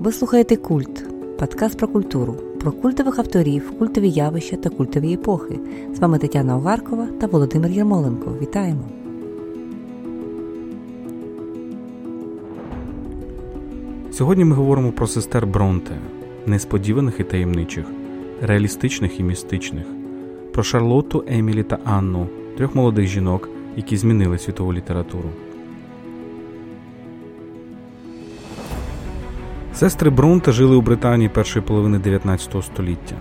Ви слухаєте Культ, подкаст про культуру, про культових авторів, культові явища та культові епохи. З вами Тетяна Оваркова та Володимир Єрмоленко. Вітаємо! Сьогодні ми говоримо про сестер Бронте, несподіваних і таємничих, реалістичних і містичних, про Шарлотту, Емілі та Анну, трьох молодих жінок, які змінили світову літературу. Сестри Бронте жили у Британії першої половини 19 століття.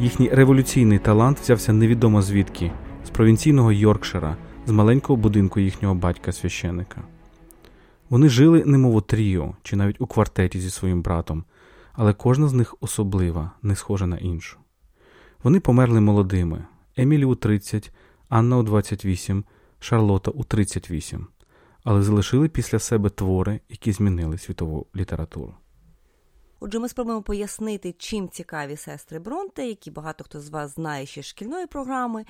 Їхній революційний талант взявся невідомо звідки з провінційного Йоркшира, з маленького будинку їхнього батька священика. Вони жили, немов у тріо чи навіть у квартеті зі своїм братом, але кожна з них особлива, не схожа на іншу. Вони померли молодими Емілі у 30, Анна у 28, Шарлота у 38, але залишили після себе твори, які змінили світову літературу. Отже, ми спробуємо пояснити, чим цікаві сестри Бронте, які багато хто з вас знає ще шкільної програми,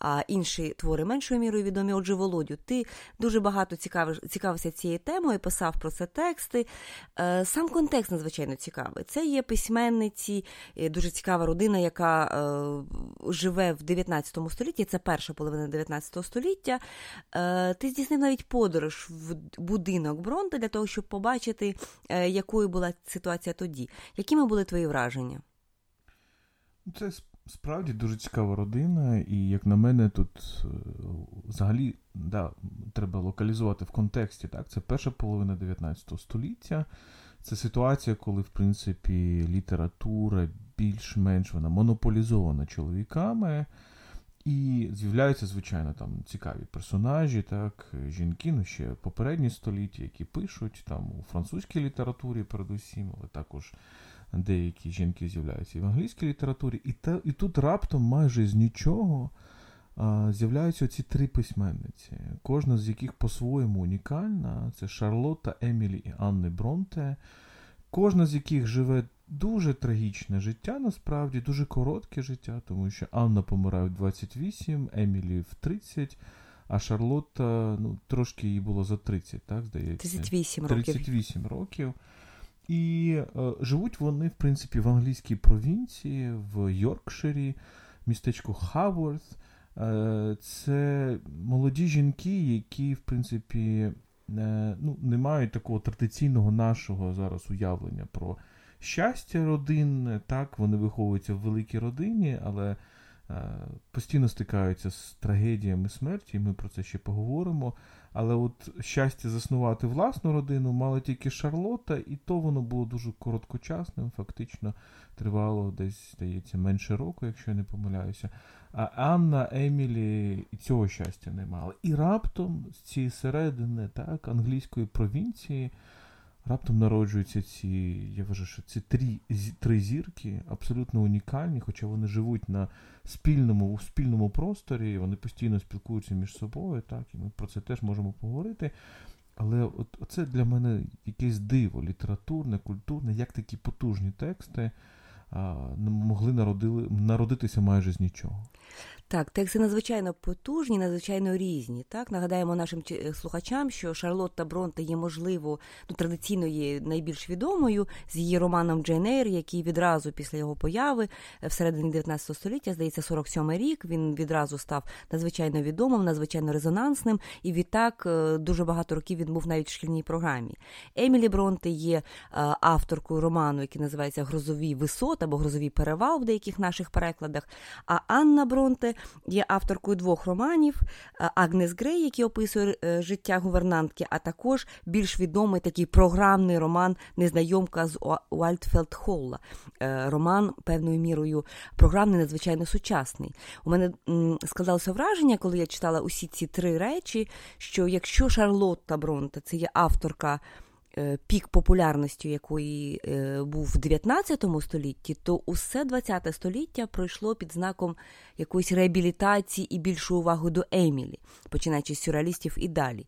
а інші твори меншою мірою відомі. Отже, Володю, ти дуже багато цікавиш, цікавився цією темою, писав про це тексти. Е, сам контекст надзвичайно цікавий. Це є письменниці, е, дуже цікава родина, яка е, живе в 19 столітті. Це перша половина 19 століття. Ти здійснив навіть подорож в будинок Бронте для того, щоб побачити, якою була ситуація тоді тоді. Якими були твої враження? Це справді дуже цікава родина, і, як на мене, тут е, взагалі да, треба локалізувати в контексті. Так? Це перша половина 19 століття. Це ситуація, коли, в принципі, література більш-менш вона монополізована чоловіками. І з'являються, звичайно, там цікаві персонажі, так, жінки, ну ще попередні століття, які пишуть там у французькій літературі, передусім, але також деякі жінки з'являються і в англійській літературі. І та, і тут раптом майже з нічого а, з'являються ці три письменниці, кожна з яких по-своєму унікальна. Це Шарлотта, Емілі і Анни Бронте, кожна з яких живе Дуже трагічне життя, насправді, дуже коротке життя, тому що Анна помирає в 28, Емілі в 30, а Шарлотта ну, трошки їй було за 30, так, здається. 38 років. 38 років. І е, живуть вони, в принципі, в англійській провінції, в Йоркширі, містечку Хаворth. Е, це молоді жінки, які, в принципі, ну, не мають такого традиційного нашого зараз уявлення про щастя родинне, так, вони виховуються в великій родині, але постійно стикаються з трагедіями смерті, і ми про це ще поговоримо. Але от щастя заснувати власну родину мала тільки Шарлота, і то воно було дуже короткочасним, фактично тривало десь, здається, менше року, якщо я не помиляюся. А Анна, Емілі і цього щастя не мали. І раптом з цієї середини так, англійської провінції раптом народжуються ці, я вважаю, що ці три три зірки абсолютно унікальні, хоча вони живуть на спільному у спільному просторі, вони постійно спілкуються між собою, так, і ми про це теж можемо поговорити. Але от це для мене якесь диво літературне, культурне, як такі потужні тексти а, могли народили, народитися майже з нічого. Так, тексти надзвичайно потужні, надзвичайно різні. Так, нагадаємо нашим е, слухачам, що Шарлотта Бронте є, можливо, ну традиційно є найбільш відомою з її романом Джейн Ейр, який відразу після його появи е, всередині 19 століття, здається, 47-й рік. Він відразу став надзвичайно відомим, надзвичайно резонансним, і відтак е, дуже багато років він був навіть в шкільній програмі. Емілі Бронте є авторкою роману, який називається Грозові висот або Грозовий перевал в деяких наших перекладах. А Анна Бронте є авторкою двох романів е, Агнес Грей, який описує е, життя гувернантки, а також більш відомий такий програмний роман Незнайомка з Уальтфелд Холла. Е, роман певною мірою програмний, надзвичайно сучасний. У мене складалося враження, коли я читала усі ці три речі, що якщо Шарлотта Бронте це є авторка. Е, пік популярності якої е, був в 19 столітті, то усе 20 століття пройшло під знаком якоїсь реабілітації і більшу увагу до Емілі, починаючи з сюрреалістів і далі.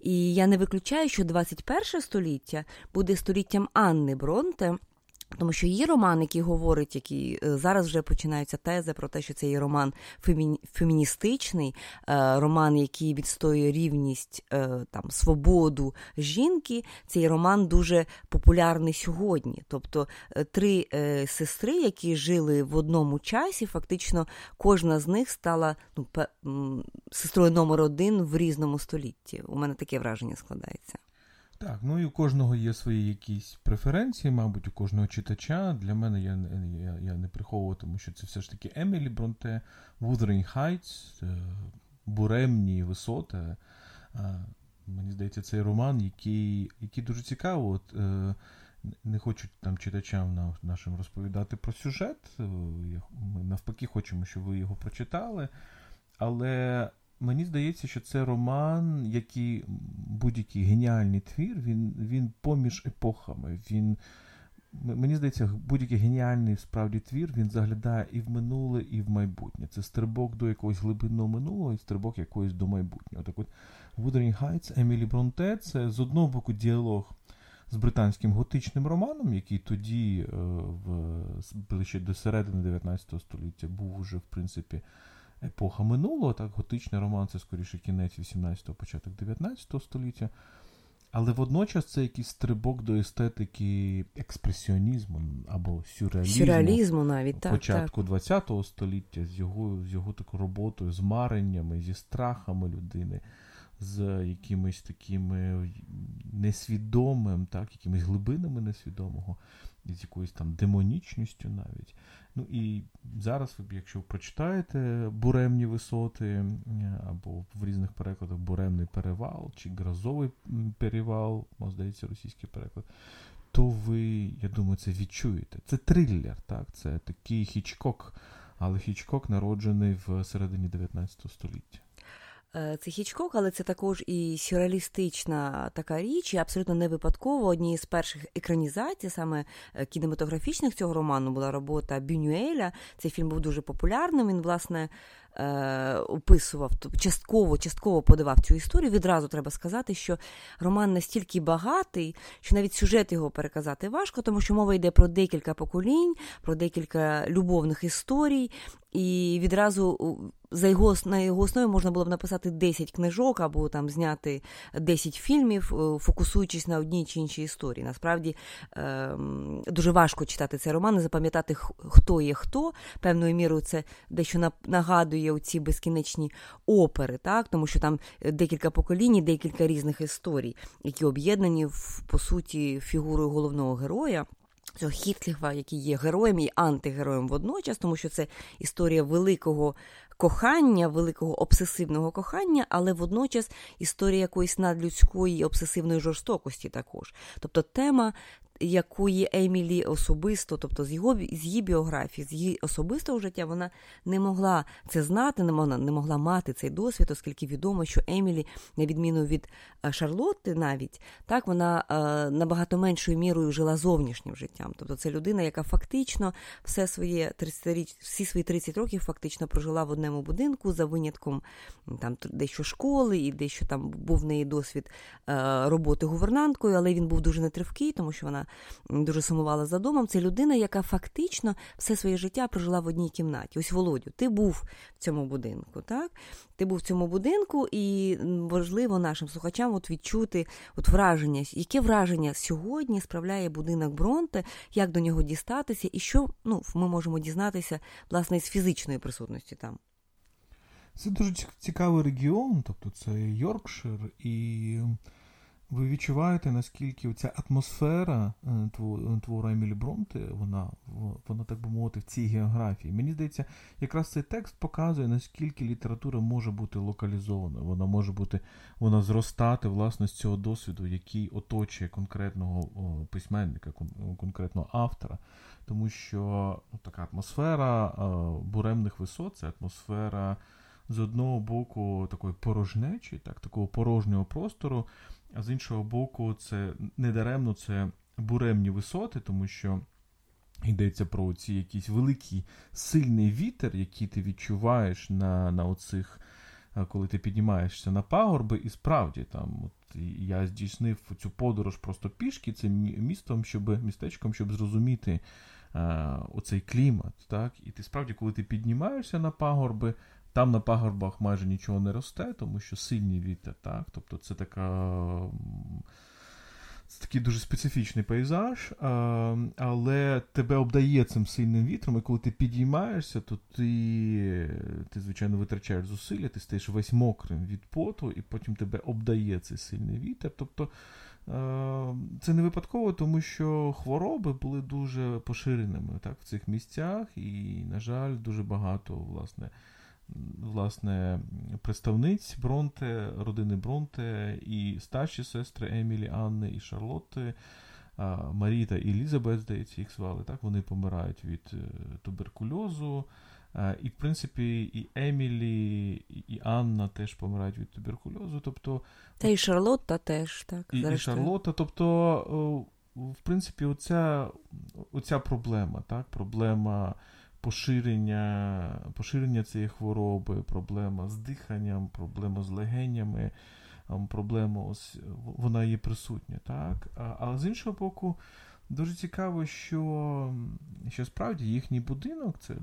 І я не виключаю, що 21 століття буде століттям Анни Бронте. Тому що її роман, який говорить, який е, зараз вже починаються тези про те, що це є роман фемі... феміністичний, е, роман, який відстоює рівність, е, там свободу жінки. Цей роман дуже популярний сьогодні. Тобто три сестри, які жили в одному часі, фактично кожна з них стала ну, сестрою номер один в різному столітті. У мене таке враження складається. Так, ну і у кожного є свої якісь преференції, мабуть, у кожного читача. Для мене я я, я не приховуватиму, що це все ж таки Емілі Бронте, Wuthering Heights, е, буремні висоти. Е, мені здається, цей роман, який який дуже цікаво. От, е, Не хочу там читачам нашим розповідати про сюжет. Ми навпаки хочемо, щоб ви його прочитали. Але Мені здається, що це роман, який будь-який геніальний твір, він він поміж епохами. Він, Мені здається, будь-який геніальний справді твір він заглядає і в минуле, і в майбутнє. Це стрибок до якогось глибинного минулого і стрибок якогось до майбутнього. Так от Wuthering Heights Емілі Бронте це з одного боку діалог з британським готичним романом, який тоді, е, в ближче до середини 19 століття, був уже, в принципі епоха минулого, так, готичний роман це скоріше кінець 18-го, початок 19 століття. Але водночас це якийсь стрибок до естетики експресіонізму або сюрреалізму, сюрреалізму навіть так, початку так. ХХ століття з його з його такою роботою, з мареннями, зі страхами людини, з якимись такими несвідомим, так, якимись глибинами несвідомого, з якоюсь там демонічністю навіть. Ну і зараз, якщо прочитаєте буремні висоти, або в різних перекладах буремний перевал чи грозовий перевал, здається, російський переклад, то ви, я думаю, це відчуєте. Це триллер, так? Це такий хічкок, але хічкок народжений в середині 19 століття. Е, це Хічкок, але це також і сюрреалістична така річ, і абсолютно не випадково. Однією з перших екранізацій, саме е, кінематографічних цього роману, була робота Бюнюеля. Цей фільм був дуже популярним. Він, власне, е, описував, частково частково подавав цю історію. Відразу треба сказати, що роман настільки багатий, що навіть сюжет його переказати важко, тому що мова йде про декілька поколінь, про декілька любовних історій. І відразу за його на його основі можна було б написати 10 книжок або там зняти 10 фільмів, е, фокусуючись на одній чи іншій історії. Насправді е, дуже важко читати цей роман і запам'ятати, хто є хто. Певною мірою це дещо нагадує ці безкінечні опери, так тому що там декілька поколінь, декілька різних історій, які об'єднані в по суті фігурою головного героя цього Хітліва, який є героєм і антигероєм водночас, тому що це історія великого кохання, великого обсесивного кохання, але водночас історія якоїсь надлюдської обсесивної жорстокості також. Тобто тема якої Емілі особисто, тобто з його з її біографії, з її особистого життя, вона не могла це знати, не могла не могла мати цей досвід, оскільки відомо, що Емілі, на відміну від е, Шарлотти, навіть так вона е, набагато меншою мірою жила зовнішнім життям. Тобто це людина, яка фактично все своє 30 річ, всі свої 30 років фактично прожила в одному будинку за винятком там дещо школи і дещо там був в неї досвід е, роботи гувернанткою, але він був дуже нетривкий, тому що вона дуже сумувала за домом. Це людина, яка фактично все своє життя прожила в одній кімнаті. Ось Володю, ти був в цьому будинку, так? Ти був в цьому будинку, і важливо нашим слухачам от відчути от враження, яке враження сьогодні справляє будинок Бронте, як до нього дістатися, і що ну, ми можемо дізнатися власне з фізичної присутності там. Це дуже цікавий регіон, тобто це Йоркшир, і ви відчуваєте, наскільки ця атмосфера е, твору Емілі Бронте, вона, вона, так би мовити, в цій географії. Мені здається, якраз цей текст показує, наскільки література може бути локалізована. Вона може бути, вона зростати власне з цього досвіду, який оточує конкретного письменника, конкретного автора. Тому що ну, така атмосфера буремних висот, це атмосфера з одного боку такої порожнечі, так, такого порожнього простору. А з іншого боку, це недаремно це буремні висоти, тому що йдеться про ці якийсь великий сильний вітер, який ти відчуваєш на на оцих, коли ти піднімаєшся на пагорби, і справді там от я здійснив цю подорож просто пішки цим містом, щоб містечком, щоб зрозуміти е, оцей клімат. так, І ти справді, коли ти піднімаєшся на пагорби, там на пагорбах майже нічого не росте, тому що сильний вітер. так, Тобто це така це такий дуже специфічний пейзаж, але тебе обдає цим сильним вітром, і коли ти підіймаєшся, то ти, ти звичайно, витрачаєш зусилля, ти стаєш весь мокрим від поту, і потім тебе обдає цей сильний вітер. Тобто це не випадково, тому що хвороби були дуже поширеними так, в цих місцях, і, на жаль, дуже багато власне власне, представниць Бронте, родини Бронте, і старші сестри Емілі, Анни і Шарлотти, Марії та Елізабет, здається, їх звали. Так, Вони помирають від е, туберкульозу. І, в принципі, і Емілі, і Анна теж помирають від туберкульозу. Тобто, Та і Шарлотта теж, так. І, і Шарлотта. Тобто, в принципі, оця, оця проблема, так, проблема поширення поширення цієї хвороби, проблема з диханням, проблема з легенями, проблема ось вона є присутня. так? Але з іншого боку, дуже цікаво, що що справді їхній будинок це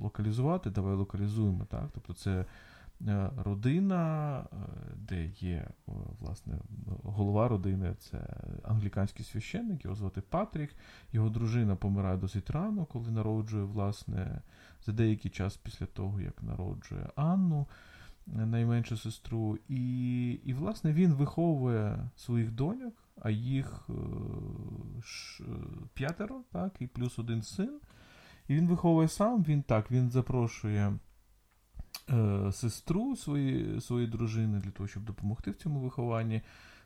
локалізувати, давай локалізуємо. так? Тобто це родина, е, де є е, власне голова родини, це англіканський священник, його звати Патрік. Його дружина помирає досить рано, коли народжує, власне, за деякий час після того, як народжує Анну, найменшу сестру. І, і власне, він виховує своїх доньок, а їх п'ятеро, так, і плюс один син. І він виховує сам, він так, він запрошує. Е, сестру своєї своєї дружини для того, щоб допомогти в цьому вихованні.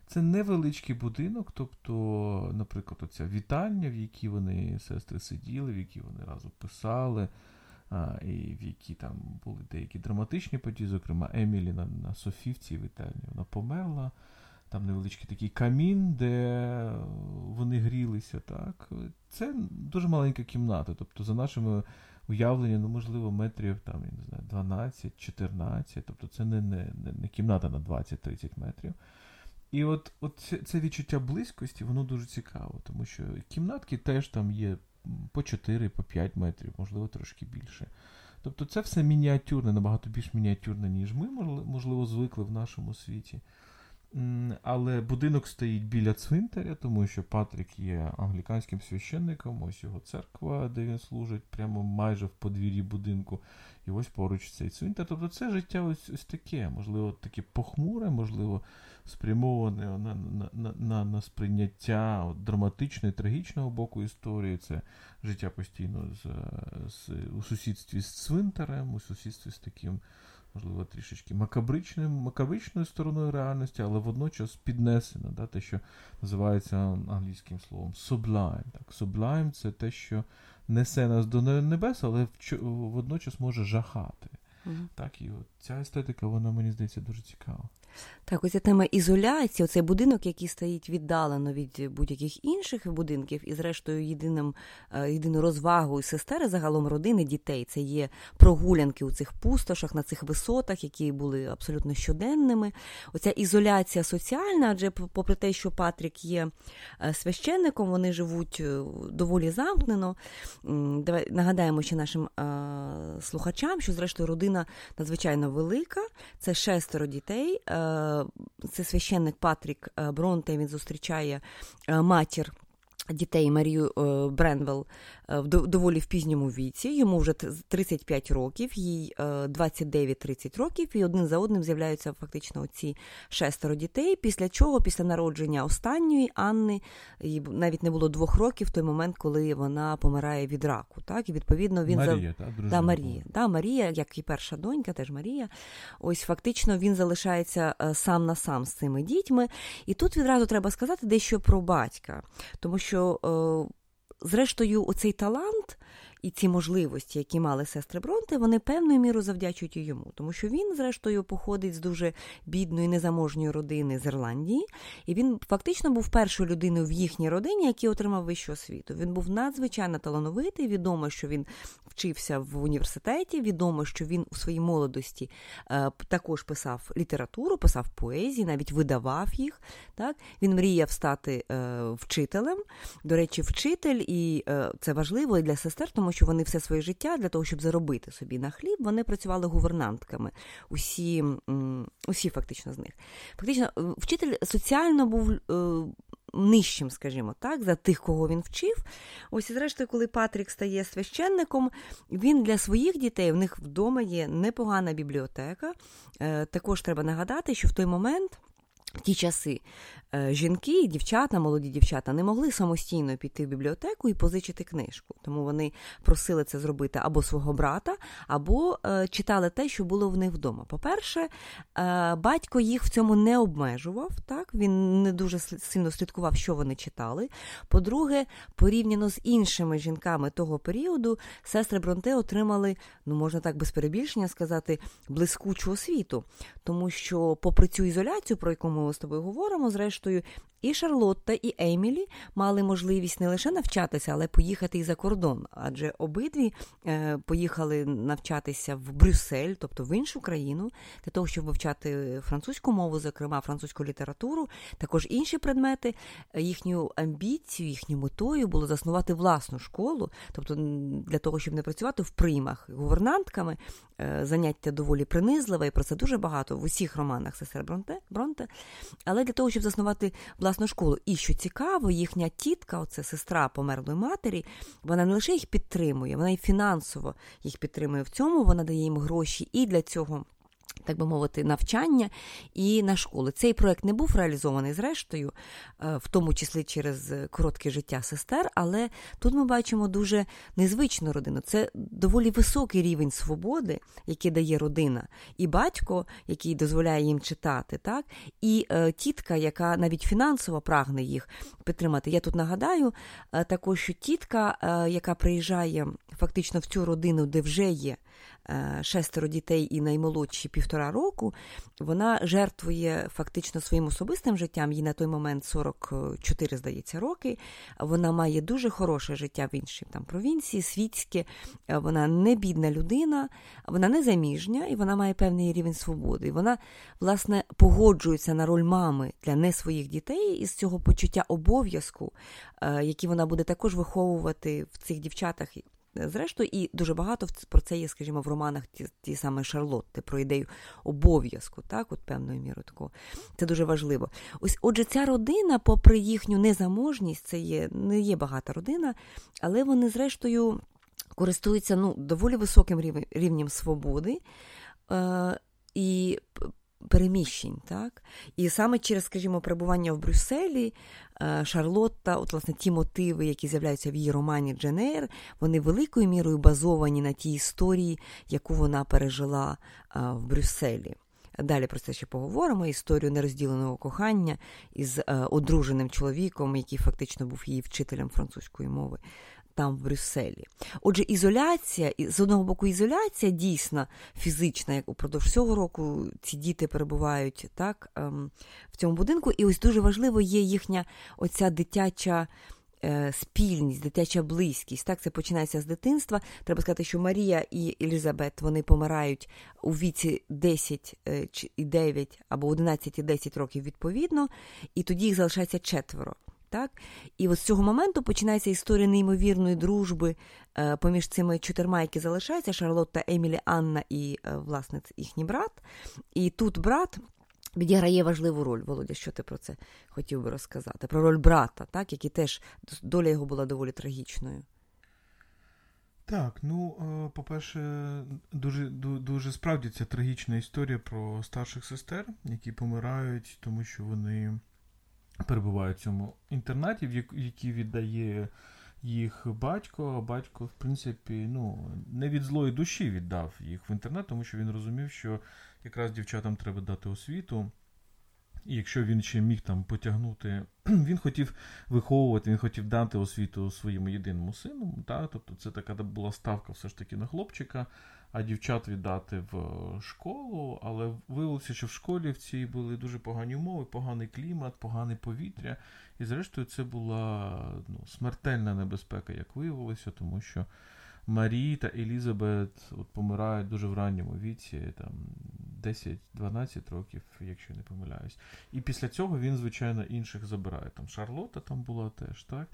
Це невеличкий будинок, тобто, наприклад, оця вітальня, в якій вони сестри сиділи, в якій вони разом писали, а, і в якій там були деякі драматичні події, зокрема, Емілі на, на Софівці вітальні вона померла. Там невеличкий такий камін, де вони грілися. так. Це дуже маленька кімната. Тобто, за нашими уявлення, ну, можливо, метрів там, я не знаю, 12-14, тобто це не не, не, кімната на 20-30 метрів. І от от це, це відчуття близькості, воно дуже цікаво, тому що кімнатки теж там є по 4, по 5 метрів, можливо, трошки більше. Тобто це все мініатюрне, набагато більш мініатюрне, ніж ми, можливо, звикли в нашому світі. Але будинок стоїть біля цвинтаря, тому що Патрік є англіканським священником, ось його церква, де він служить, прямо майже в подвір'ї будинку. І ось поруч цей цвинтар. Тобто це життя ось ось таке, можливо, таке похмуре, можливо, спрямоване на на, на, на, сприйняття от, драматичного трагічного боку історії. Це життя постійно з, з, у сусідстві з цвинтарем, у сусідстві з таким можливо, трішечки макабричним, макабричною стороною реальності, але водночас піднесена, да, те, що називається англійським словом sublime. Так, Sublime це те, що несе нас до небес, але водночас може жахати. Mm-hmm. Так, І от ця естетика, вона мені здається дуже цікава. Так, ось ця тема ізоляції, оцей будинок, який стоїть віддалено від будь-яких інших будинків, і, зрештою, єдиним е, єдиною розвагою сестери, загалом родини дітей, це є прогулянки у цих пустошах, на цих висотах, які були абсолютно щоденними. Оця ізоляція соціальна, адже, попри те, що Патрік є е, священником, вони живуть е, доволі замкнено. Давай нагадаємо ще нашим слухачам, що, зрештою, родина надзвичайно велика, це шестеро дітей. Це священник Патрік е, Бронте. Він зустрічає е, матір дітей Марію Бренвелл Е, в доволі в пізньому віці. Йому вже 35 років, їй 29-30 е, років, і один за одним з'являються фактично ці шестеро дітей. Після чого, після народження останньої Анни, їй навіть не було двох років в той момент, коли вона помирає від раку. Так, і відповідно він Марія, за... та, да, Марія, да, Марія, як і перша донька, теж Марія. Ось фактично він залишається е, сам на сам з цими дітьми. І тут відразу треба сказати дещо про батька, тому що. Зрештою, оцей талант і ці можливості, які мали сестри Бронте, вони певною мірою завдячують і йому, тому що він, зрештою, походить з дуже бідної, незаможньої родини з Ірландії, і він фактично був першою людиною в їхній родині, який отримав вищу освіту. Він був надзвичайно талановитий. Відомо, що він вчився в університеті. Відомо, що він у своїй молодості е, також писав літературу, писав поезії, навіть видавав їх. Так Він мріяв стати е, вчителем. До речі, вчитель, і е, це важливо і для сестер, тому що вони все своє життя для того, щоб заробити собі на хліб, вони працювали гувернантками. Усі, усі фактично з них. Фактично, е, вчитель соціально був. Е, нижчим, скажімо так, за тих, кого він вчив. Ось і зрештою, коли Патрік стає священником, він для своїх дітей в них вдома є непогана бібліотека. Е, також треба нагадати, що в той момент. В ті часи Е, жінки, дівчата, молоді дівчата не могли самостійно піти в бібліотеку і позичити книжку. Тому вони просили це зробити або свого брата, або е, читали те, що було в них вдома. По-перше, е, батько їх в цьому не обмежував, так він не дуже сильно слідкував, що вони читали. По-друге, порівняно з іншими жінками того періоду, сестри Бронте отримали, ну можна так без перебільшення сказати, блискучу освіту, тому що, попри цю ізоляцію, про яку ми з тобою говоримо, зрештою і Шарлотта, і Емілі мали можливість не лише навчатися, але поїхати і за кордон. Адже обидві е, поїхали навчатися в Брюссель, тобто в іншу країну, для того, щоб вивчати французьку мову, зокрема французьку літературу, також інші предмети. Їхньою амбіцією, їхньою метою було заснувати власну школу, тобто для того, щоб не працювати в приймах гувернантками, е, заняття доволі принизливе, і про це дуже багато в усіх романах сестер Бронте, Бронте. Але для того, щоб заснувати власну школу. І що цікаво, їхня тітка, оце сестра померлої матері, вона не лише їх підтримує, вона і фінансово їх підтримує в цьому. Вона дає їм гроші і для цього так би мовити, навчання і на школи. Цей проект не був реалізований зрештою, е, в тому числі через коротке життя сестер, але тут ми бачимо дуже незвичну родину. Це доволі високий рівень свободи, який дає родина, і батько, який дозволяє їм читати, так, і е, тітка, яка навіть фінансово прагне їх підтримати. Я тут нагадаю е, також, що тітка, е, яка приїжджає фактично в цю родину, де вже є. Е, шестеро дітей і наймолодші півтора року, вона жертвує фактично своїм особистим життям. Їй на той момент 44, здається, роки. Вона має дуже хороше життя в іншій там провінції, світське. Е, вона не бідна людина, вона не заміжня і вона має певний рівень свободи. Вона, власне, погоджується на роль мами для не своїх дітей із цього почуття обов'язку, е, який вона буде також виховувати в цих дівчатах зрештою, і дуже багато про це є, скажімо, в романах ті, ті саме Шарлотти, про ідею обов'язку, так, от певною мірою такого. Це дуже важливо. Ось, отже, ця родина, попри їхню незаможність, це є не є багата родина, але вони, зрештою, користуються ну, доволі високим рівнем свободи. Е, і переміщень. Так? І саме через, скажімо, перебування в Брюсселі е, Шарлотта, от, власне, ті мотиви, які з'являються в її романі Дженейр, вони великою мірою базовані на тій історії, яку вона пережила е, в Брюсселі. Далі про це ще поговоримо. Історію нерозділеного кохання із е, одруженим чоловіком, який фактично був її вчителем французької мови там, в Брюсселі. Отже, ізоляція, з одного боку, ізоляція дійсно фізична, як упродовж цього року ці діти перебувають так, ем, в цьому будинку. І ось дуже важливо є їхня оця дитяча. Е, спільність, дитяча близькість. Так, це починається з дитинства. Треба сказати, що Марія і Елізабет вони помирають у віці 10 е, і 9 або 11 і 10 років відповідно, і тоді їх залишається четверо. Так? І от з цього моменту починається історія неймовірної дружби е, поміж цими чотирма, які залишаються: Шарлотта, Емілі, Анна і, е, власне, їхній брат. І тут брат. Відіграє важливу роль, Володя, що ти про це хотів би розказати? Про роль брата, так, який теж доля його була доволі трагічною. Так, ну, е, по-перше, дуже дуже справді це трагічна історія про старших сестер, які помирають, тому що вони перебувають в цьому інтернаті, в який віддає їх батько. Батько, в принципі, ну, не від злої душі віддав їх в інтернат, тому що він розумів, що якраз дівчатам треба дати освіту. І якщо він ще міг там потягнути, він хотів виховувати, він хотів дати освіту своєму єдиному сину. Та? Тобто це така була ставка все ж таки на хлопчика, а дівчат віддати в школу. Але виявилося, що в школі в цій були дуже погані умови, поганий клімат, погане повітря. І зрештою це була ну, смертельна небезпека, як виявилося, тому що. Марі та Елізабет от помирають дуже в ранньому віці, там 10-12 років, якщо не помиляюсь. І після цього він, звичайно, інших забирає. Там Шарлота там була теж, так?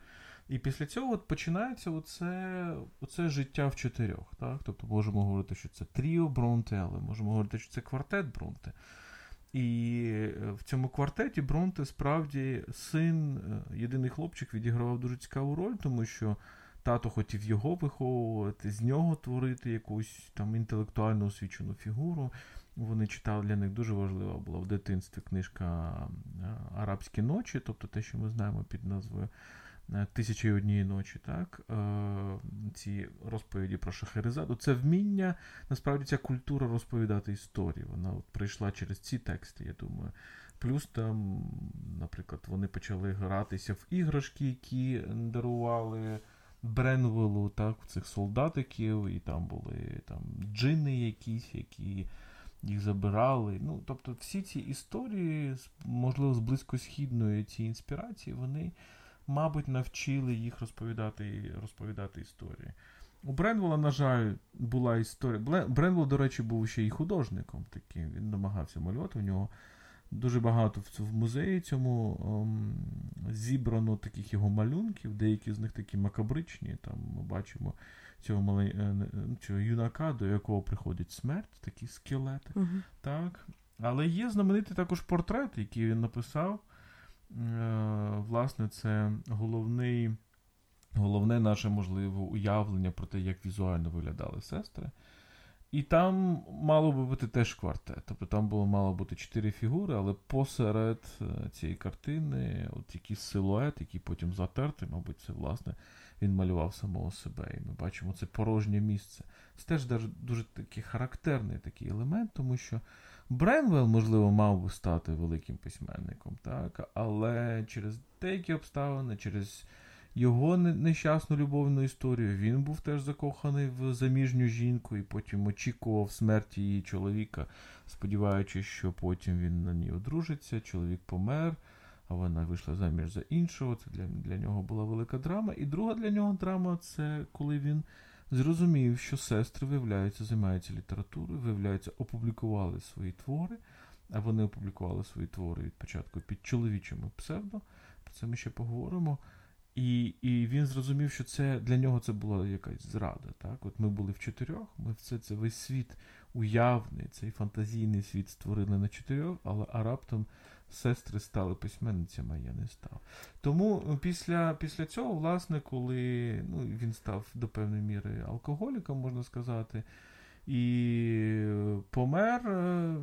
І після цього от починається оце, оце життя в чотирьох. так? Тобто можемо говорити, що це тріо Бронте, але можемо говорити, що це квартет Бронте. І е, в цьому квартеті Бронте справді син, е, єдиний хлопчик, відігравав дуже цікаву роль, тому що тато хотів його виховувати, з нього творити якусь там інтелектуально освічену фігуру. Вони читали для них дуже важлива була в дитинстві книжка Арабські ночі, тобто те, що ми знаємо під назвою е, Тисячі однієї ночі, так? Е, ці розповіді про Шахерезаду. Це вміння, насправді, ця культура розповідати історії. Вона от прийшла через ці тексти, я думаю. Плюс там, наприклад, вони почали гратися в іграшки, які дарували. Бренвелу, так, цих солдатиків, і там були там джини якісь, які їх забирали. Ну, Тобто всі ці історії, можливо, з близькосхідної ці інспірації, вони, мабуть, навчили їх розповідати розповідати історії. У Бренвола, на жаль, була історія. Бренвол, до речі, був ще й художником таким. Він намагався малювати. У нього дуже багато в музеї цьому ом, зібрано таких його малюнків, деякі з них такі макабричні. Там Ми бачимо цього мале... Е, цього юнака, до якого приходить смерть, такі скелети. Угу. Так. Але є знаменитий також портрет, який він написав. Е, Власне, це головний, головне наше можливе уявлення про те, як візуально виглядали сестри. І там мало би бути теж квартет. Тобто там було мало бути чотири фігури, але посеред е, цієї картини от якийсь силует, який потім затертий, мабуть, це власне він малював самого себе. І ми бачимо це порожнє місце. Це теж дуже такий характерний такий елемент, тому що Бренвелл, можливо, мав би стати великим письменником, так? але через деякі обставини, через його нещасну любовну історію. Він був теж закоханий в заміжню жінку і потім очікував смерті її чоловіка, сподіваючись, що потім він на ній одружиться. Чоловік помер, а вона вийшла заміж за іншого. Це для, для нього була велика драма. І друга для нього драма це коли він. Зрозумів, що сестри, виявляються, займаються літературою, виявляються, опублікували свої твори, а вони опублікували свої твори від початку під чоловічими псевдо. Про це ми ще поговоримо. І і він зрозумів, що це для нього це була якась зрада. Так? От Ми були в чотирьох, ми все це весь світ уявний, цей фантазійний світ створили на чотирьох, але а раптом сестри стали письменницями, я не став. Тому е, після після цього, власне, коли ну, він став до певної міри алкоголіком, можна сказати, і помер е,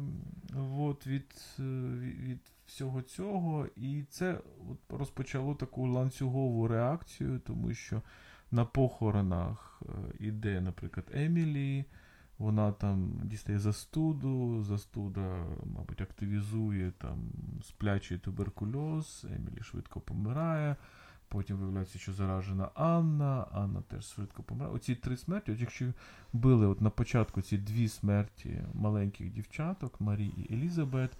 от, від, е, від всього цього, і це от розпочало таку ланцюгову реакцію, тому що на похоронах е, іде, наприклад, Емілі. Вона там дістає застуду, застуда, мабуть, активізує там сплячий туберкульоз, Емілі швидко помирає. Потім виявляється, що заражена Анна, Анна теж швидко помирає. Оці три смерті, от якщо були от на початку ці дві смерті маленьких дівчаток, Марі і Елізабет,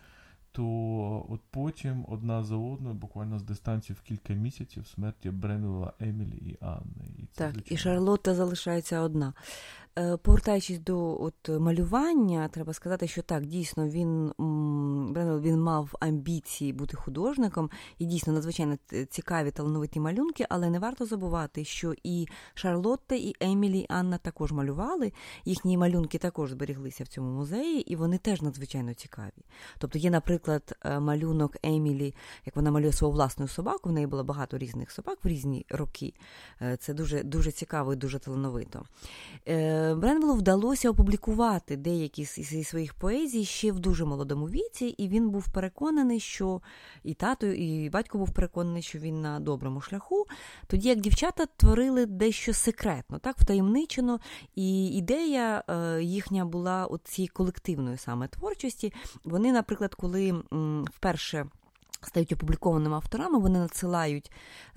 то от потім одна за одною, буквально з дистанції в кілька місяців, смерті Бренвела, Емілі і Анни. І це, так, звичайно. і Шарлотта залишається одна. Е, повертаючись до от малювання, треба сказати, що так, дійсно він Бренвел він мав амбіції бути художником, і дійсно надзвичайно цікаві талановиті малюнки, але не варто забувати, що і Шарлотта, і Емілі, і Анна також малювали. Їхні малюнки також зберіглися в цьому музеї, і вони теж надзвичайно цікаві. Тобто є, наприклад, е, малюнок Емілі, як вона малює свою власну собаку. В неї було багато різних собак в різні роки. Е, це дуже дуже цікаво і дуже талановито. Бренвелу вдалося опублікувати деякі зі своїх поезій ще в дуже молодому віці, і він був переконаний, що і тато, і батько був переконаний, що він на доброму шляху. Тоді як дівчата творили дещо секретно, так втаємничено, і ідея е, їхня була цієї колективної саме творчості. Вони, наприклад, коли вперше стають опублікованими авторами, вони надсилають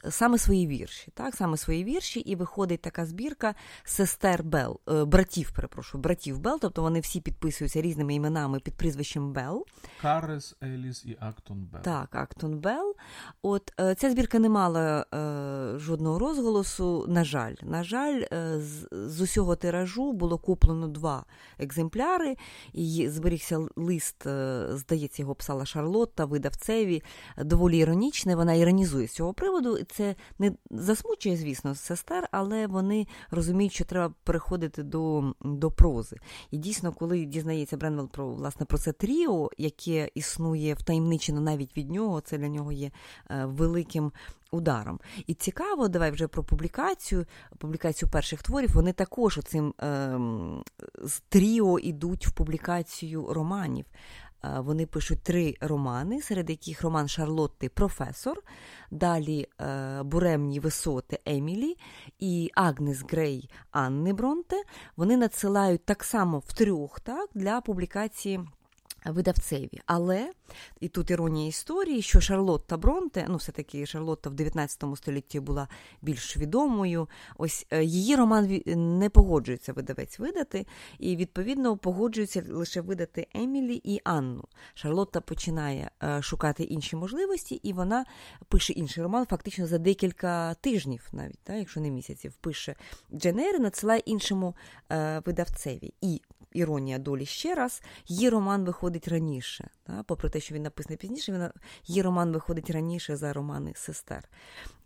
е, саме свої вірші, так, саме свої вірші, і виходить така збірка сестер Бел, е, братів, перепрошую, братів Бел, тобто вони всі підписуються різними іменами під прізвищем Бел. Карес, Еліс і Актон Бел. Так, Актон Бел. От е, ця збірка не мала е, жодного розголосу. На жаль, на жаль, е, з, з усього тиражу було куплено два екземпляри, і зберігся лист, е, здається, його писала Шарлотта, видавцеві доволі іронічне. Вона іронізує з цього приводу. Це не засмучує, звісно, сестер, але вони розуміють, що треба переходити до до прози. І дійсно, коли дізнається Бренвелл про власне про це тріо, яке існує втаємничено навіть від нього, це для нього є е, великим. Ударом. І цікаво, давай вже про публікацію, публікацію перших творів. Вони також оцим е, з тріо йдуть в публікацію романів. Вони пишуть три романи, серед яких роман Шарлотти Професор, далі е, Буремні висоти Емілі і Агнес Грей Анни Бронте. Вони надсилають так само в трьох так, для публікації видавцеві. Але і тут іронія історії, що Шарлотта Бронте, ну все-таки Шарлотта в 19 столітті була більш відомою. Ось е, її роман не погоджується видавець видати, і відповідно погоджується лише видати Емілі і Анну. Шарлотта починає е, шукати інші можливості, і вона пише інший роман фактично за декілька тижнів, навіть так, якщо не місяців, пише Дженери, надсилає іншому е, видавцеві. І іронія долі ще раз, її роман виходить раніше. Та? Попри те, що він написаний пізніше, він, її роман виходить раніше за романи сестер,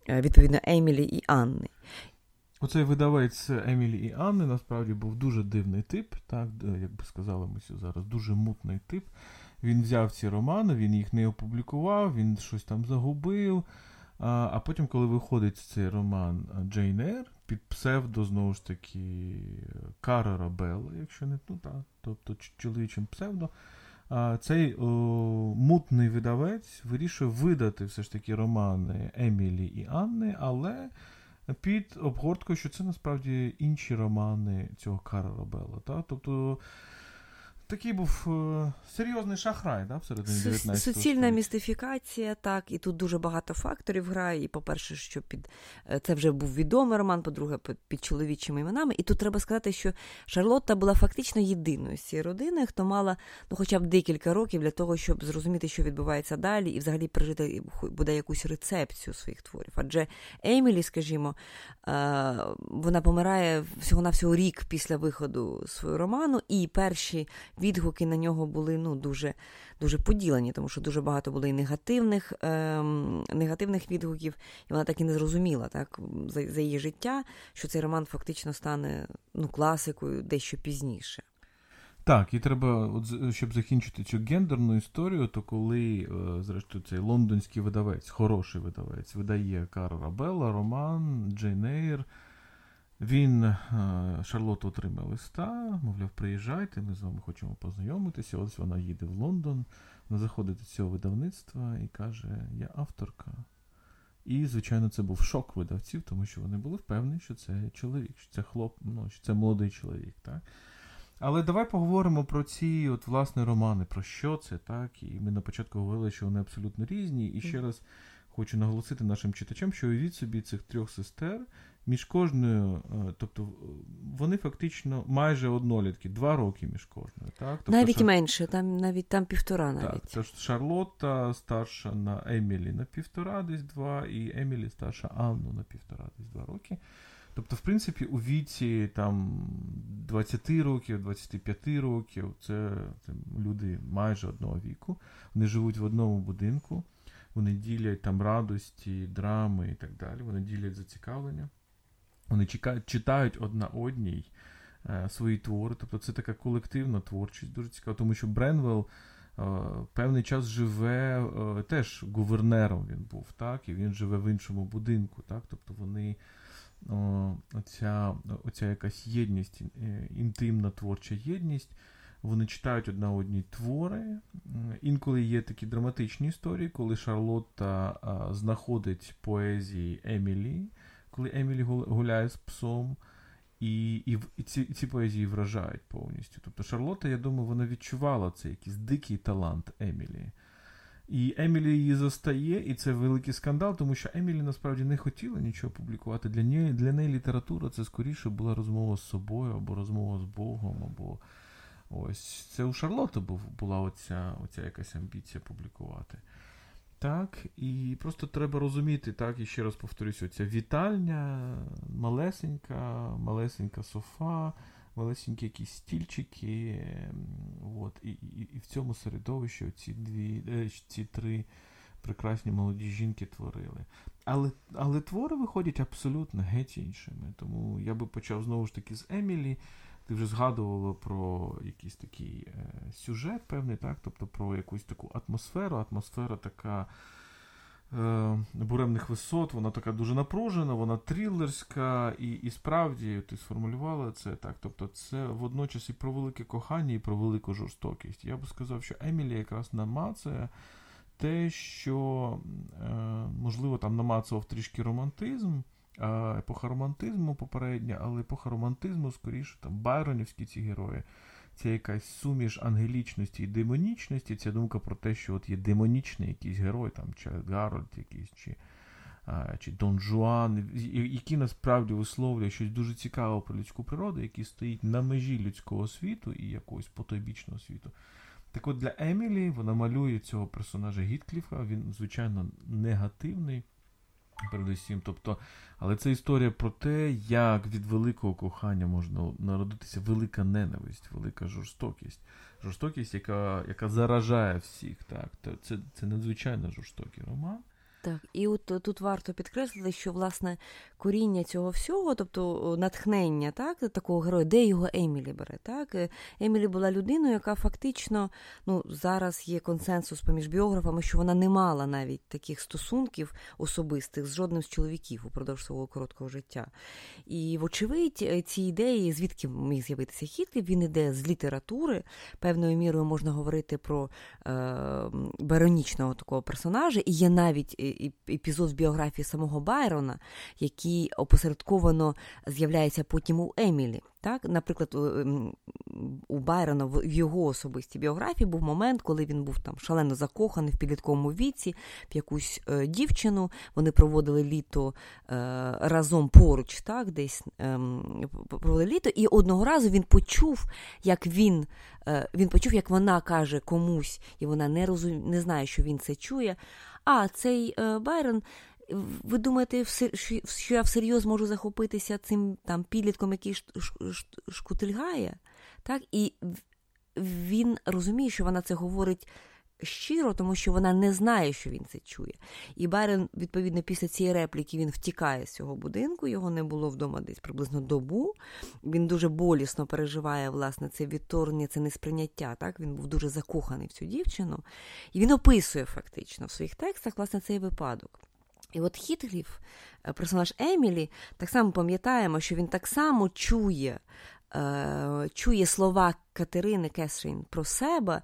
е, відповідно, Емілі і Анни. Оцей видавець Емілі і Анни насправді був дуже дивний тип, так, як би сказали ми зараз, дуже мутний тип. Він взяв ці романи, він їх не опублікував, він щось там загубив. А а потім, коли виходить цей роман Джейн Ейр, під псевдо, знову ж таки, Кара Рабелла, якщо не ну, так, тобто чоловічим псевдо, цей о, мутний видавець вирішує видати все ж таки романи Емілі і Анни, але під обгорткою, що це насправді інші романи цього Кара Рабелла. Так? Тобто такий був е, серйозний шахрай, да, всередині 19 Суцільна містифікація, так, і тут дуже багато факторів грає. І, по-перше, що під е, це вже був відомий роман, по-друге, під, під чоловічими іменами. І тут треба сказати, що Шарлотта була фактично єдиною з цієї родини, хто мала ну, хоча б декілька років для того, щоб зрозуміти, що відбувається далі, і взагалі пережити буде якусь рецепцію своїх творів. Адже Емілі, скажімо, е, вона помирає всього-навсього рік після виходу свого роману, і перші відгуки на нього були ну, дуже дуже поділені, тому що дуже багато було і негативних е, негативних відгуків, і вона так і не зрозуміла так, за, за її життя, що цей роман фактично стане ну, класикою дещо пізніше. Так, і треба, от, щоб закінчити цю гендерну історію, то коли, е, зрештою, цей лондонський видавець, хороший видавець, видає Карл Рабелла, роман, Джейн Ейр, він, е, Шарлотта отримає листа, мовляв, приїжджайте, ми з вами хочемо познайомитися. Ось вона їде в Лондон, вона заходить до цього видавництва і каже: Я авторка. І, звичайно, це був шок видавців, тому що вони були впевнені, що це чоловік, що це хлоп, ну, що це молодий чоловік. так. Але давай поговоримо про ці от, власне, романи, про що це, так. І ми на початку говорили, що вони абсолютно різні. І ще раз хочу наголосити нашим читачам, що уявіть собі цих трьох сестер, між кожною, е, тобто вони фактично майже однолітки, два роки між кожною. Так? Тобто, навіть Шар... менше, там навіть там півтора навіть. Так, це Шарлотта старша на Емілі на півтора, десь два, і Емілі старша Анну на півтора, десь два роки. Тобто, в принципі, у віці там 20 років, 25 років, це, це люди майже одного віку. Вони живуть в одному будинку, вони ділять там радості, драми і так далі. Вони ділять зацікавлення. Вони чекають, читають одна одній е, свої твори. Тобто це така колективна творчість, дуже цікава, тому що Бренвелл е, певний час живе е, теж гувернером він був, так, і він живе в іншому будинку. так, Тобто вони оця, оця якась єдність, е, інтимна творча єдність. Вони читають одна одні твори. Інколи є такі драматичні історії, коли Шарлотта знаходить поезії Емілі коли Емілі гуляє з псом, і і, і ці ці поезії вражають повністю. Тобто Шарлотта, я думаю, вона відчувала цей якийсь дикий талант Емілі. І Емілі її застає, і це великий скандал, тому що Емілі насправді не хотіла нічого публікувати. Для неї для неї література це скоріше була розмова з собою, або розмова з Богом, або ось це у Шарлотти була оця, оця якась амбіція публікувати. Так, і просто треба розуміти, так, і ще раз повторюся, ця вітальня, малесенька, малесенька софа, малесенькі якісь стільчики. От, І і, і в цьому середовищі ці дві, е, ці три прекрасні молоді жінки творили. Але але твори виходять абсолютно геть іншими. Тому я би почав знову ж таки з Емілі. Ти вже згадувала про якийсь такий е, сюжет певний, так? тобто про якусь таку атмосферу. Атмосфера така е, буремних висот, вона така дуже напружена, вона трилерська, і і справді ти сформулювала це так. Тобто це водночас і про велике кохання, і про велику жорстокість. Я би сказав, що Емілі якраз намацує те, що, е, можливо, там намацував трішки романтизм епоха романтизму попередня, але епоха романтизму, скоріше, там байронівські ці герої. Це якась суміш ангелічності і демонічності. Ця думка про те, що от є демонічний якийсь герой, там, чи Гарольд якийсь, чи чи Дон Жуан, які насправді висловлює щось дуже цікаве про людську природу, який стоїть на межі людського світу і якогось потойбічного світу. Так от для Емілі вона малює цього персонажа Гіткліфа, він, звичайно, негативний передусім. Тобто, Але це історія про те, як від великого кохання можна народитися велика ненависть, велика жорстокість. Жорстокість, яка яка заражає всіх. Так? Це, Це надзвичайно жорстокий роман. Так, і от е, тут варто підкреслити, що власне коріння цього всього, тобто натхнення, так, такого героя, де його Емілі бере. Так? Е, Емілі була людиною, яка фактично ну, зараз є консенсус поміж біографами, що вона не мала навіть таких стосунків особистих з жодним з чоловіків упродовж свого короткого життя. І, вочевидь, е, ці ідеї, звідки міг з'явитися Хітліп, він іде з літератури. Певною мірою можна говорити про е, баронічного такого персонажа, і є навіть епізод з біографії самого Байрона, який опосередковано з'являється потім у Емілі. Так, Наприклад, у Байрона в його особистій біографії був момент, коли він був там шалено закоханий в підлітковому віці в якусь е, дівчину. Вони проводили літо е, разом поруч, так, десь е, проводили літо, і одного разу він почув, як він е, він почув, як вона каже комусь, і вона не розум... не знає, що він це чує. А цей е, Байрон. Ви думаєте, що я всерйоз можу захопитися цим там підлітком, який шкутильгає? Так? І він розуміє, що вона це говорить щиро, тому що вона не знає, що він це чує. І Байрон, відповідно, після цієї репліки він втікає з цього будинку, його не було вдома десь приблизно добу. Він дуже болісно переживає власне, це відторгнення, це несприйняття. Так? Він був дуже закоханий в цю дівчину. І він описує фактично в своїх текстах власне, цей випадок. І от Хітгліф, е, персонаж Емілі, так само пам'ятаємо, що він так само чує е, чує слова Катерини Кесрін про себе,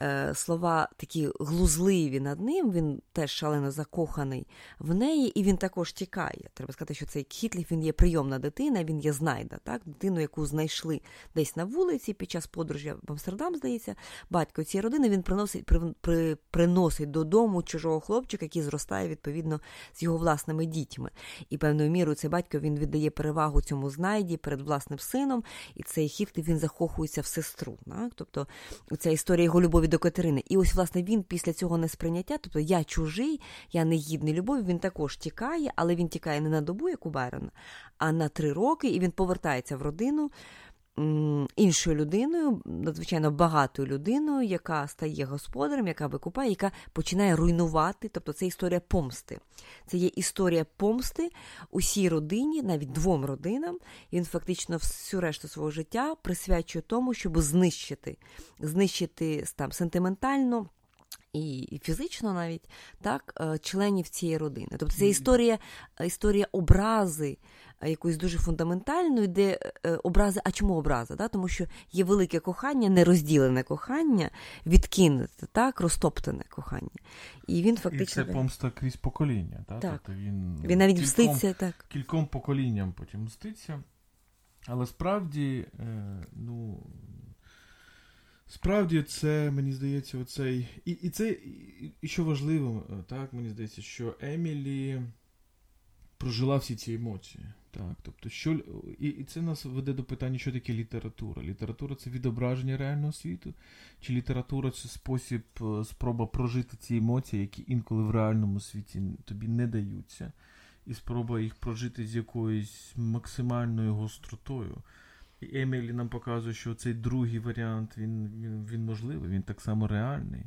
е, слова такі глузливі над ним, він теж шалено закоханий в неї, і він також тікає. Треба сказати, що цей Кітлів він є прийомна дитина, він є знайда, так? дитину, яку знайшли десь на вулиці під час подорожі в Амстердам, здається, батько цієї родини він приносить при, при, приносить додому чужого хлопчика, який зростає відповідно з його власними дітьми. І певною мірою цей батько він віддає перевагу цьому знайді перед власним сином, і цей Хітлів він захохується все сестру. Так? Тобто ця історія його любові до Катерини. І ось, власне, він після цього несприйняття, тобто я чужий, я не гідний любові, він також тікає, але він тікає не на добу, як у Байрона, а на три роки, і він повертається в родину іншою людиною, надзвичайно багатою людиною, яка стає господарем, яка викупає, яка починає руйнувати. Тобто це історія помсти. Це є історія помсти усій родині, навіть двом родинам. І він фактично всю решту свого життя присвячує тому, щоб знищити, знищити там сентиментально. І фізично навіть так е, членів цієї родини. Тобто це історія історія образи якоюсь дуже фундаментальною, де е, образи, а чому образа? Да? Тому що є велике кохання, нерозділене кохання, відкинуте, так, розтоптане кохання. І він фактично. І це помста крізь покоління. Так? так. Тобто він він навіть кільком, мститься так. Кільком поколінням потім мститься. Але справді, е, ну. Справді, це, мені здається, оцей. І і це, і, що важливо, е, так, мені здається, що Емілі прожила всі ці емоції. Так, тобто, що, І і це нас веде до питання, що таке література. Література це відображення реального світу, чи література це спосіб, е, спроба прожити ці емоції, які інколи в реальному світі тобі не даються, і спроба їх прожити з якоюсь максимальною гостротою. І Емілі нам показує, що цей другий варіант він він, він можливий, він так само реальний.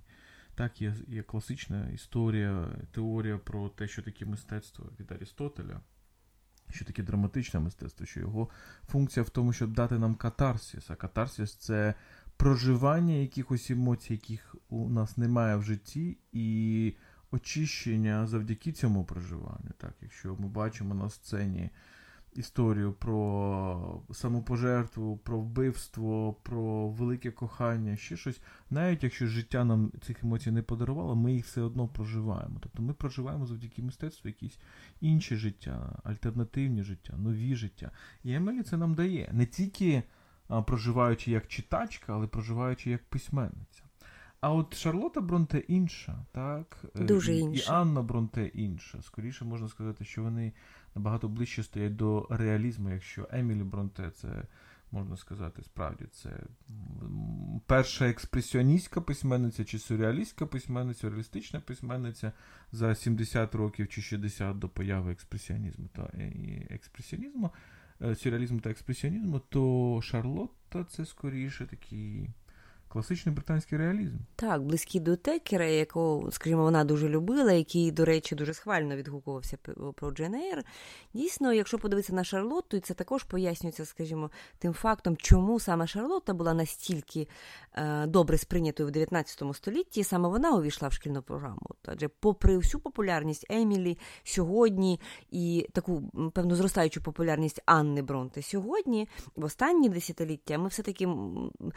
Так, є є класична історія, теорія про те, що таке мистецтво від Арістотеля, що таке драматичне мистецтво, що його функція в тому, щоб дати нам катарсіс. А катарсіс це проживання якихось емоцій, яких у нас немає в житті, і очищення завдяки цьому проживанню. Так, Якщо ми бачимо на сцені історію про самопожертву, про вбивство, про велике кохання, ще щось. Навіть якщо життя нам цих емоцій не подарувало, ми їх все одно проживаємо. Тобто ми проживаємо завдяки мистецтву якісь інші життя, альтернативні життя, нові життя. І Емелі це нам дає не тільки проживаючи як читачка, але проживаючи як письменниця. А от Шарлота Бронте інша, так? Дуже інша. І Анна Бронте інша. Скоріше можна сказати, що вони набагато ближче стоять до реалізму, якщо Емілі Бронте це. Можна сказати, справді, це перша експресіоністська письменниця чи сюрреалістська письменниця, реалістична письменниця за 70 років чи 60 до появи експресіонізму та експресіонізму, е, сюрреалізму та експресіонізму, то Шарлотта це скоріше такий Класичний британський реалізм. Так, близький до Текера, якого, скажімо, вона дуже любила, який, до речі, дуже схвально відгукувався про Джен Ейр. Дійсно, якщо подивитися на Шарлотту, і це також пояснюється, скажімо, тим фактом, чому саме Шарлотта була настільки е, добре сприйнятою в 19 столітті, саме вона увійшла в шкільну програму. Адже, попри всю популярність Емілі сьогодні і таку певну зростаючу популярність Анни Бронте сьогодні, в останні десятиліття, ми все-таки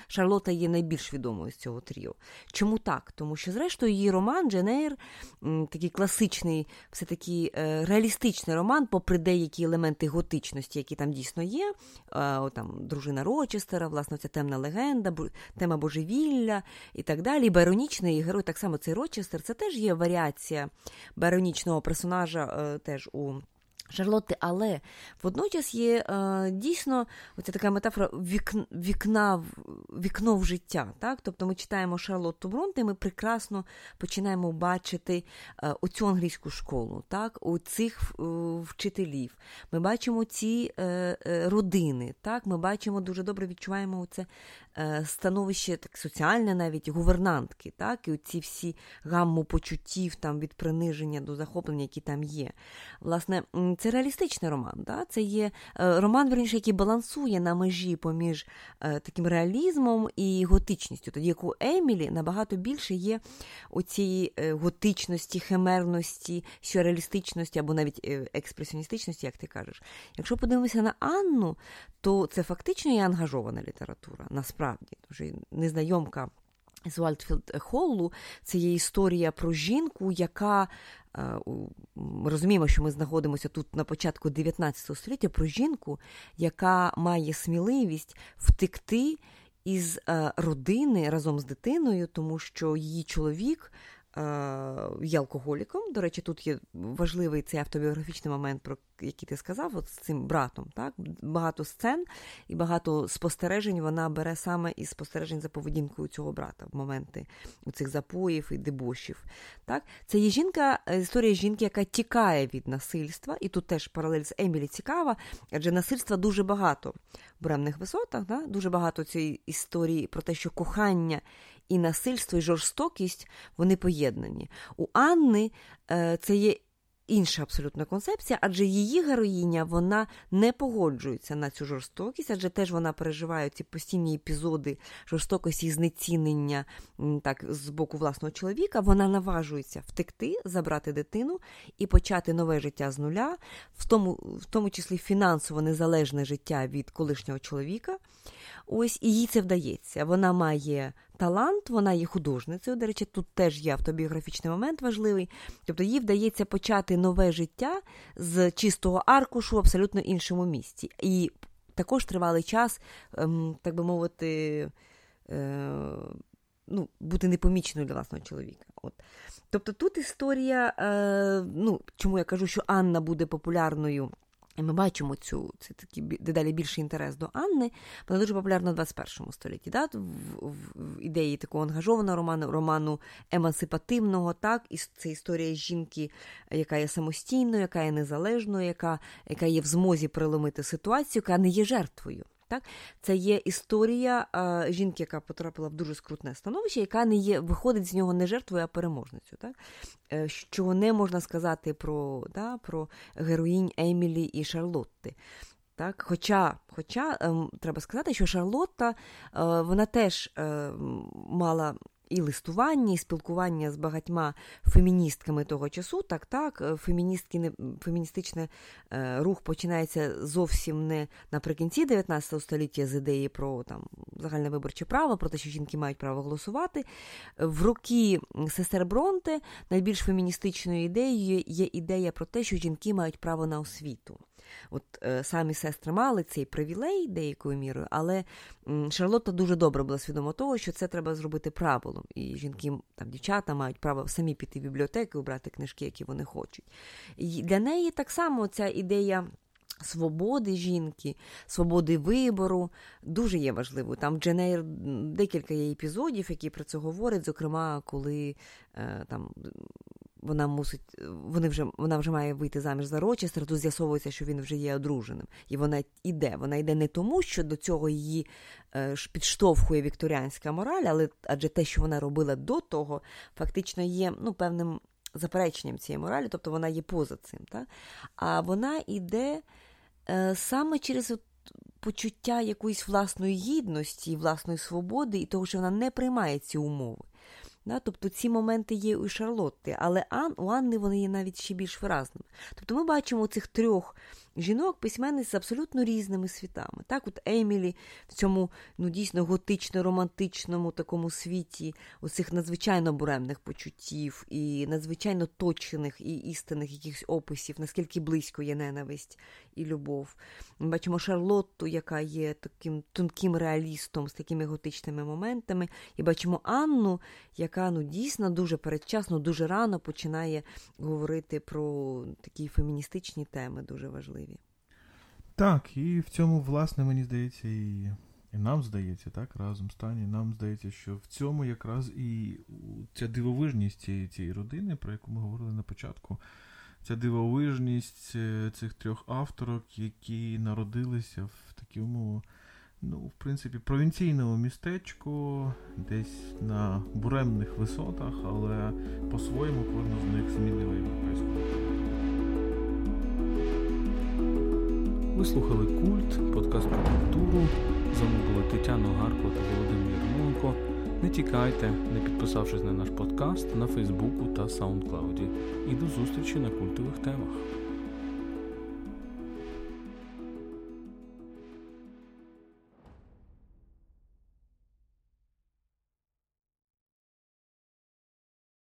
Шарлотта є найбільш найбільш відомою з цього тріо. Чому так? Тому що, зрештою, її роман Дженейр, такий класичний, все таки е, реалістичний роман, попри деякі елементи готичності, які там дійсно є. О, там, Дружина Рочестера, власне, ця темна легенда, тема божевілля і так далі. Байронічний герой, так само цей Рочестер, це теж є варіація байронічного персонажа е, теж у. Шарлотти, але водночас є е, дійсно оця така метафора вік, вікна, вікно в життя. Так? Тобто ми читаємо Шарлотту Бронте, ми прекрасно починаємо бачити е, оцю англійську школу, так? у цих е, вчителів. Ми бачимо ці е, е, родини, так? ми бачимо, дуже добре відчуваємо це становище так, соціальне, навіть гувернантки, так, і ці всі гамму почуттів там, від приниження до захоплення, які там є. Власне, це реалістичний роман. Да? Це є е, роман, верніше, який балансує на межі поміж е, таким реалізмом і готичністю. Тоді як у Емілі набагато більше є оцієї готичності, химерності, сюрреалістичності або навіть експресіоністичності, як ти кажеш. Якщо подивимося на Анну, то це фактично є ангажована література. насправді насправді дуже незнайомка з Уайлдфелл Холлу. Це є історія про жінку, яка е, ми розуміємо, що ми знаходимося тут на початку 19 століття про жінку, яка має сміливість втекти із е, родини разом з дитиною, тому що її чоловік є алкоголіком. До речі, тут є важливий цей автобіографічний момент, про який ти сказав, от з цим братом. Так? Багато сцен і багато спостережень вона бере саме із спостережень за поведінкою цього брата в моменти цих запоїв і дебошів. Так? Це є жінка, е, історія жінки, яка тікає від насильства, і тут теж паралель з Емілі цікава, адже насильства дуже багато в буремних висотах, да? дуже багато цієї історії про те, що кохання і насильство, і жорстокість вони поєднані. У Анни е, це є. Інша абсолютна концепція, адже її героїня вона не погоджується на цю жорстокість, адже теж вона переживає ці постійні епізоди жорстокості і знецінення так, з боку власного чоловіка. Вона наважується втекти, забрати дитину і почати нове життя з нуля, в тому, в тому числі фінансово незалежне життя від колишнього чоловіка. Ось і їй це вдається. Вона має талант, вона є художницею. До речі, тут теж є автобіографічний момент важливий. Тобто їй вдається почати нове життя з чистого аркушу в абсолютно іншому місці. І також тривалий час, ем, так би мовити, ну, бути непоміченою для власного чоловіка. От. Тобто тут історія, е, ну, чому я кажу, що Анна буде популярною. Ми бачимо цю це такий дедалі більший інтерес до Анни. Вона дуже популярна в 21 столітті. Да? В, в, в ідеї такого ангажованого роману, роману емансипативного, так, і це історія жінки, яка є самостійною, яка є незалежною, яка, яка є в змозі приломити ситуацію, яка не є жертвою. Так? Це є історія а, жінки, яка потрапила в дуже скрутне становище, яка не є, виходить з нього не жертвою, а переможницю. Так? Е, що не можна сказати про да, про героїнь Емілі і Шарлотти. Так? Хоча хоча ем, треба сказати, що Шарлотта е, вона теж е, мала і листування, і спілкування з багатьма феміністками того часу. Так, так, е, феміністки не феміністичний е, рух починається зовсім не наприкінці 19 століття з ідеї про там загальне виборче право, про те, що жінки мають право голосувати. В роки сестер Бронте найбільш феміністичною ідеєю є ідея про те, що жінки мають право на освіту. От е, самі сестри мали цей привілей деякою мірою, але Шарлотта дуже добре була свідома того, що це треба зробити правилом. І жінки, там дівчата мають право самі піти в бібліотеку обрати книжки, які вони хочуть. І для неї так само ця ідея. Свободи жінки, свободи вибору дуже є важливою. Там Дженейр декілька є епізодів, які про це говорять, зокрема, коли е, там вона мусить, вони вже вона вже має вийти заміж за Рочестер, тут з'ясовується, що він вже є одруженим. І вона йде. Вона йде не тому, що до цього її е, підштовхує вікторіанська мораль, але адже те, що вона робила до того, фактично є ну, певним запереченням цієї моралі, тобто вона є поза цим. Так? А вона йде е, саме через. Почуття якоїсь власної гідності, власної свободи, і того, що вона не приймає ці умови. Да? Тобто ці моменти є у Шарлотти, але Ан, у Анни вони є навіть ще більш виразними. Тобто ми бачимо цих трьох жінок, письменниць з абсолютно різними світами. Так, от Емілі в цьому ну, дійсно готично-романтичному такому світі, оцих надзвичайно буремних почуттів і надзвичайно точних і істинних якихось описів, наскільки близько є ненависть і любов. Ми бачимо Шарлотту, яка є таким тонким реалістом з такими готичними моментами, і бачимо Анну, яка ну, дійсно дуже передчасно, дуже рано починає говорити про такі феміністичні теми, дуже важливі. Так, і в цьому, власне, мені здається, і і нам здається, так, разом стані, нам здається, що в цьому якраз і ця дивовижність цієї, цієї родини, про яку ми говорили на початку, ця дивовижність е, цих трьох авторок, які народилися в такому, ну, в принципі, провінційному містечку, десь на буремних висотах, але по-своєму кожна з них змінила європейську. Ви слухали Культ, подкаст про культуру. З вами були Тетяна Гарко та Володимир Ярмоленко. Не тікайте, не підписавшись на наш подкаст на Фейсбуку та Саундклауді. І до зустрічі на культових темах.